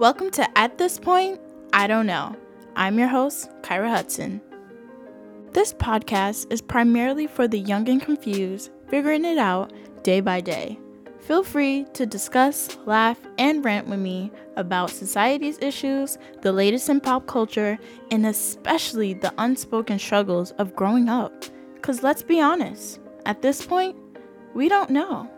Welcome to At This Point, I Don't Know. I'm your host, Kyra Hudson. This podcast is primarily for the young and confused, figuring it out day by day. Feel free to discuss, laugh, and rant with me about society's issues, the latest in pop culture, and especially the unspoken struggles of growing up. Because let's be honest, at this point, we don't know.